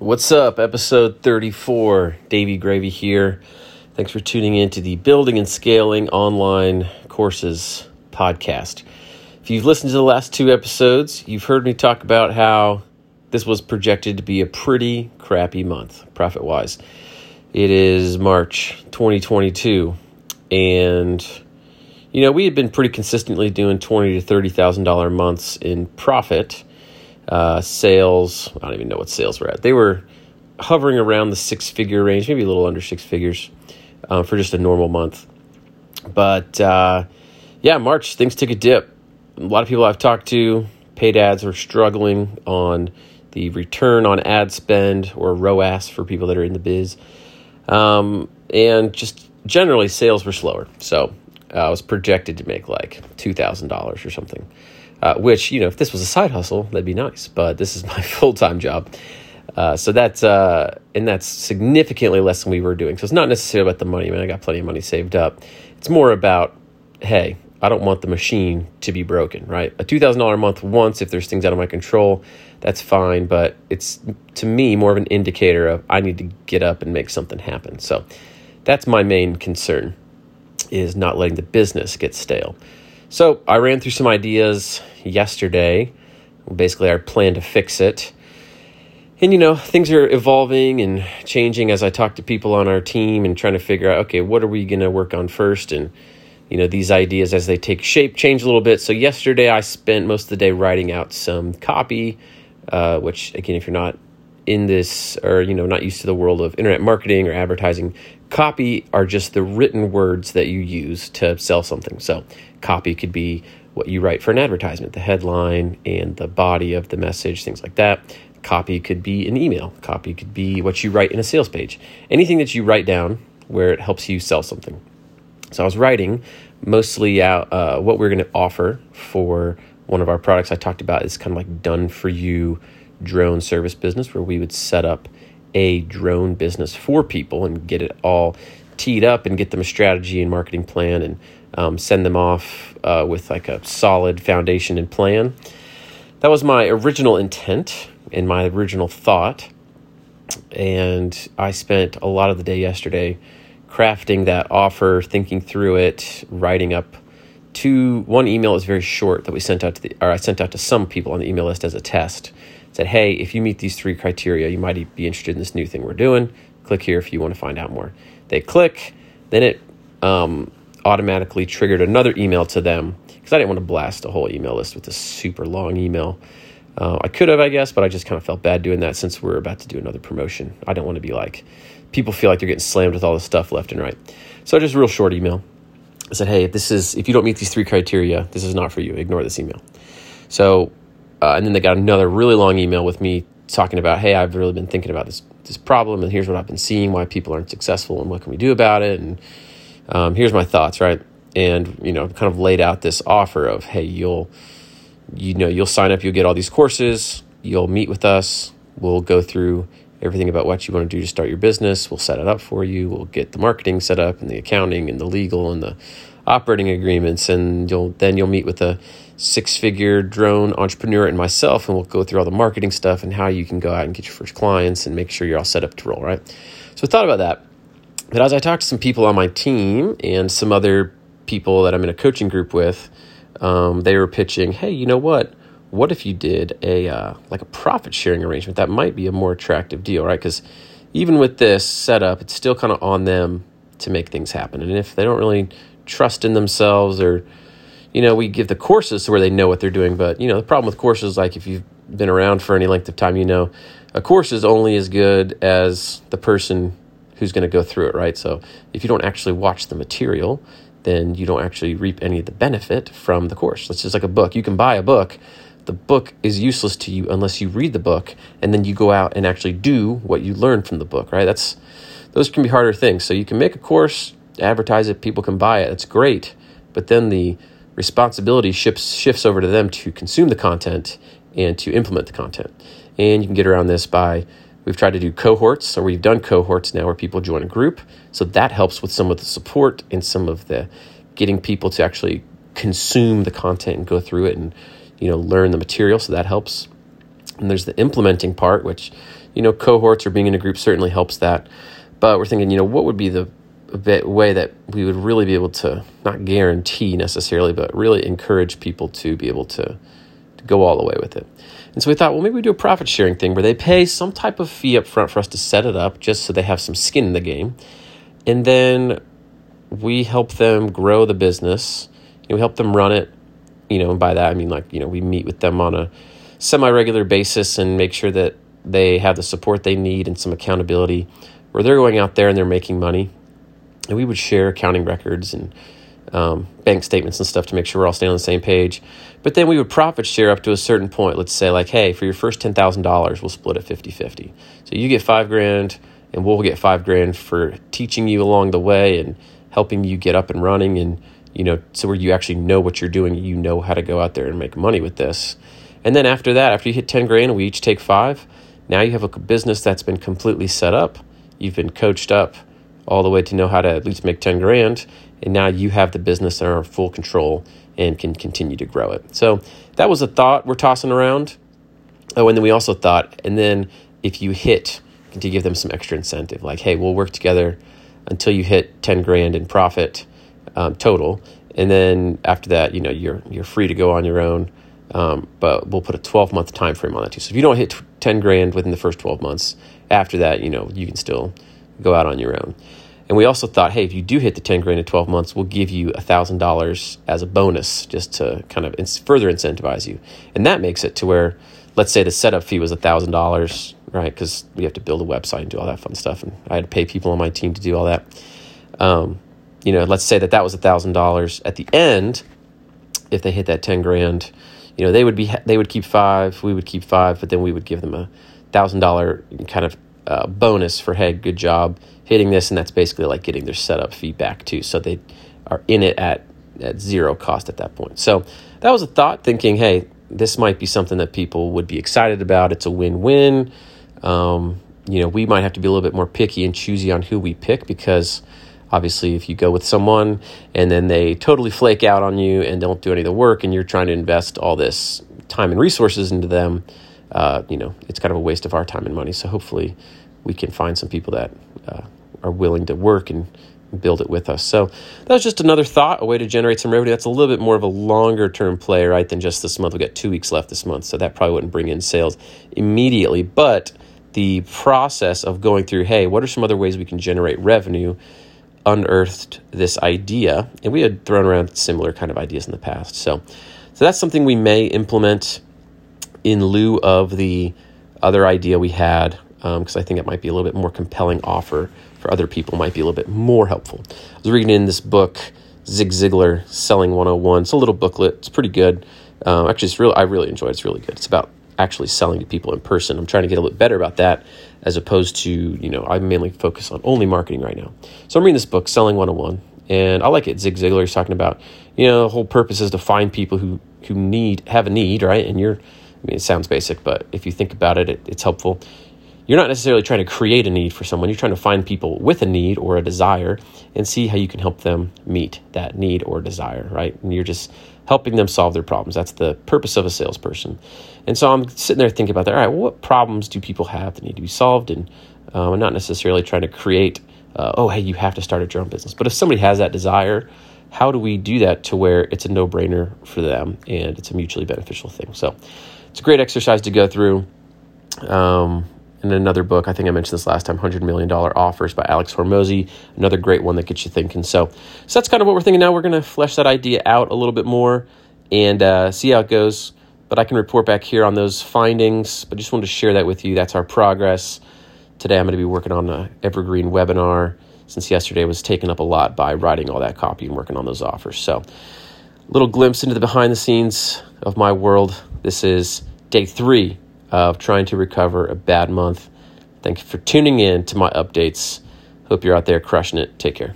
What's up? Episode 34. Davey Gravy here. Thanks for tuning in to the Building and Scaling Online Courses podcast. If you've listened to the last two episodes, you've heard me talk about how this was projected to be a pretty crappy month, profit wise. It is March 2022, and you know we had been pretty consistently doing twenty to thirty thousand dollar months in profit uh, sales. I don't even know what sales were at. They were hovering around the six figure range, maybe a little under six figures uh, for just a normal month. But uh, yeah, March, things took a dip. A lot of people I've talked to, paid ads are struggling on the return on ad spend or ROAS for people that are in the biz. Um, and just generally, sales were slower. So uh, I was projected to make like $2,000 or something uh, which you know if this was a side hustle that'd be nice but this is my full-time job. Uh, so that's uh, and that's significantly less than we were doing. So it's not necessarily about the money. I mean I got plenty of money saved up. It's more about hey I don't want the machine to be broken right? A $2000 a month once if there's things out of my control that's fine but it's to me more of an indicator of I need to get up and make something happen. So that's my main concern is not letting the business get stale so I ran through some ideas yesterday, basically our plan to fix it. And you know, things are evolving and changing as I talk to people on our team and trying to figure out, okay, what are we going to work on first? And you know, these ideas as they take shape change a little bit. So yesterday I spent most of the day writing out some copy, uh, which again, if you're not in this or you know not used to the world of internet marketing or advertising copy are just the written words that you use to sell something. So copy could be what you write for an advertisement the headline and the body of the message things like that. Copy could be an email. Copy could be what you write in a sales page. Anything that you write down where it helps you sell something. So i was writing mostly out uh, what we're going to offer for one of our products i talked about is kind of like done for you drone service business where we would set up a drone business for people and get it all teed up and get them a strategy and marketing plan and um, send them off uh, with like a solid foundation and plan. That was my original intent and my original thought. And I spent a lot of the day yesterday crafting that offer, thinking through it, writing up two. One email is very short that we sent out to the, or I sent out to some people on the email list as a test said, hey, if you meet these three criteria, you might be interested in this new thing we're doing. Click here if you want to find out more. They click, then it um, automatically triggered another email to them because I didn't want to blast a whole email list with a super long email. Uh, I could have, I guess, but I just kind of felt bad doing that since we're about to do another promotion. I don't want to be like, people feel like they're getting slammed with all this stuff left and right. So just a real short email. I said, hey, if this is if you don't meet these three criteria, this is not for you. Ignore this email. So uh, and then they got another really long email with me talking about, hey, I've really been thinking about this this problem, and here's what I've been seeing, why people aren't successful, and what can we do about it, and um, here's my thoughts, right? And you know, kind of laid out this offer of, hey, you'll you know you'll sign up, you'll get all these courses, you'll meet with us, we'll go through everything about what you want to do to start your business. We'll set it up for you. We'll get the marketing set up and the accounting and the legal and the operating agreements, and you'll then you'll meet with a six figure drone entrepreneur and myself, and we'll go through all the marketing stuff and how you can go out and get your first clients and make sure you're all set up to roll, right? So I thought about that. But as I talked to some people on my team and some other people that I'm in a coaching group with, um, they were pitching, hey, you know what? What if you did a uh, like a profit sharing arrangement? That might be a more attractive deal, right? Because even with this setup, it's still kind of on them to make things happen. And if they don't really trust in themselves or you know, we give the courses where they know what they're doing. But, you know, the problem with courses, like if you've been around for any length of time, you know, a course is only as good as the person who's going to go through it, right? So if you don't actually watch the material, then you don't actually reap any of the benefit from the course. It's just like a book. You can buy a book. The book is useless to you unless you read the book and then you go out and actually do what you learn from the book, right? That's those can be harder things. So you can make a course, advertise it, people can buy it. It's great. But then the responsibility shifts shifts over to them to consume the content and to implement the content. And you can get around this by we've tried to do cohorts, or we've done cohorts now where people join a group. So that helps with some of the support and some of the getting people to actually consume the content and go through it and you know learn the material. So that helps. And there's the implementing part, which you know, cohorts or being in a group certainly helps that. But we're thinking, you know, what would be the way that we would really be able to not guarantee necessarily, but really encourage people to be able to, to go all the way with it. And so we thought, well, maybe we do a profit sharing thing where they pay some type of fee up front for us to set it up just so they have some skin in the game. And then we help them grow the business. You know, we help them run it. You know, and by that I mean like, you know, we meet with them on a semi regular basis and make sure that they have the support they need and some accountability where they're going out there and they're making money. And we would share accounting records and um, bank statements and stuff to make sure we're all staying on the same page. But then we would profit share up to a certain point. Let's say, like, hey, for your first $10,000, we'll split it 50 50. So you get five grand, and we'll get five grand for teaching you along the way and helping you get up and running. And, you know, so where you actually know what you're doing, you know how to go out there and make money with this. And then after that, after you hit 10 grand, we each take five. Now you have a business that's been completely set up. You've been coached up all the way to know how to at least make 10 grand. And now you have the business in full control and can continue to grow it. So that was a thought we're tossing around. Oh, and then we also thought, and then if you hit, to give them some extra incentive, like, hey, we'll work together until you hit 10 grand in profit um, total. And then after that, you know, you're, you're free to go on your own. Um, but we'll put a 12 month time frame on that too. So if you don't hit 10 grand within the first 12 months, after that, you know, you can still go out on your own. And we also thought, hey, if you do hit the 10 grand in 12 months, we'll give you $1,000 as a bonus just to kind of further incentivize you. And that makes it to where, let's say the setup fee was $1,000, right? Because we have to build a website and do all that fun stuff. And I had to pay people on my team to do all that. Um, you know, let's say that that was $1,000. At the end, if they hit that 10 grand, you know, they would be, they would keep five, we would keep five, but then we would give them a $1,000 kind of uh, bonus for, hey, good job hitting this, and that's basically like getting their setup feedback too. So they are in it at at zero cost at that point. So that was a thought, thinking, hey, this might be something that people would be excited about. It's a win-win. Um, you know, we might have to be a little bit more picky and choosy on who we pick because obviously if you go with someone and then they totally flake out on you and don't do any of the work and you're trying to invest all this time and resources into them uh, you know it's kind of a waste of our time and money so hopefully we can find some people that uh, are willing to work and build it with us. So that was just another thought, a way to generate some revenue. That's a little bit more of a longer term play, right, than just this month. We've got two weeks left this month, so that probably wouldn't bring in sales immediately. But the process of going through, hey, what are some other ways we can generate revenue, unearthed this idea. And we had thrown around similar kind of ideas in the past. So, so that's something we may implement in lieu of the other idea we had because um, I think it might be a little bit more compelling offer for other people, might be a little bit more helpful. I was reading in this book, Zig Ziglar, Selling 101. It's a little booklet. It's pretty good. Um, actually, it's really I really enjoyed it. It's really good. It's about actually selling to people in person. I'm trying to get a little bit better about that as opposed to, you know, I'm mainly focus on only marketing right now. So I'm reading this book, Selling 101, and I like it. Zig Ziglar is talking about, you know, the whole purpose is to find people who, who need, have a need, right? And you're, I mean, it sounds basic, but if you think about it, it it's helpful you're not necessarily trying to create a need for someone. You're trying to find people with a need or a desire and see how you can help them meet that need or desire, right? And you're just helping them solve their problems. That's the purpose of a salesperson. And so I'm sitting there thinking about that. All right, what problems do people have that need to be solved? And uh, I'm not necessarily trying to create, uh, oh, hey, you have to start a drone business. But if somebody has that desire, how do we do that to where it's a no brainer for them and it's a mutually beneficial thing? So it's a great exercise to go through. Um, in another book. I think I mentioned this last time, $100 Million Offers by Alex Hormozi. Another great one that gets you thinking. So, so that's kind of what we're thinking now. We're going to flesh that idea out a little bit more and uh, see how it goes. But I can report back here on those findings. But just wanted to share that with you. That's our progress. Today I'm going to be working on an evergreen webinar since yesterday was taken up a lot by writing all that copy and working on those offers. So, a little glimpse into the behind the scenes of my world. This is day three of trying to recover a bad month. Thank you for tuning in to my updates. Hope you're out there crushing it. Take care.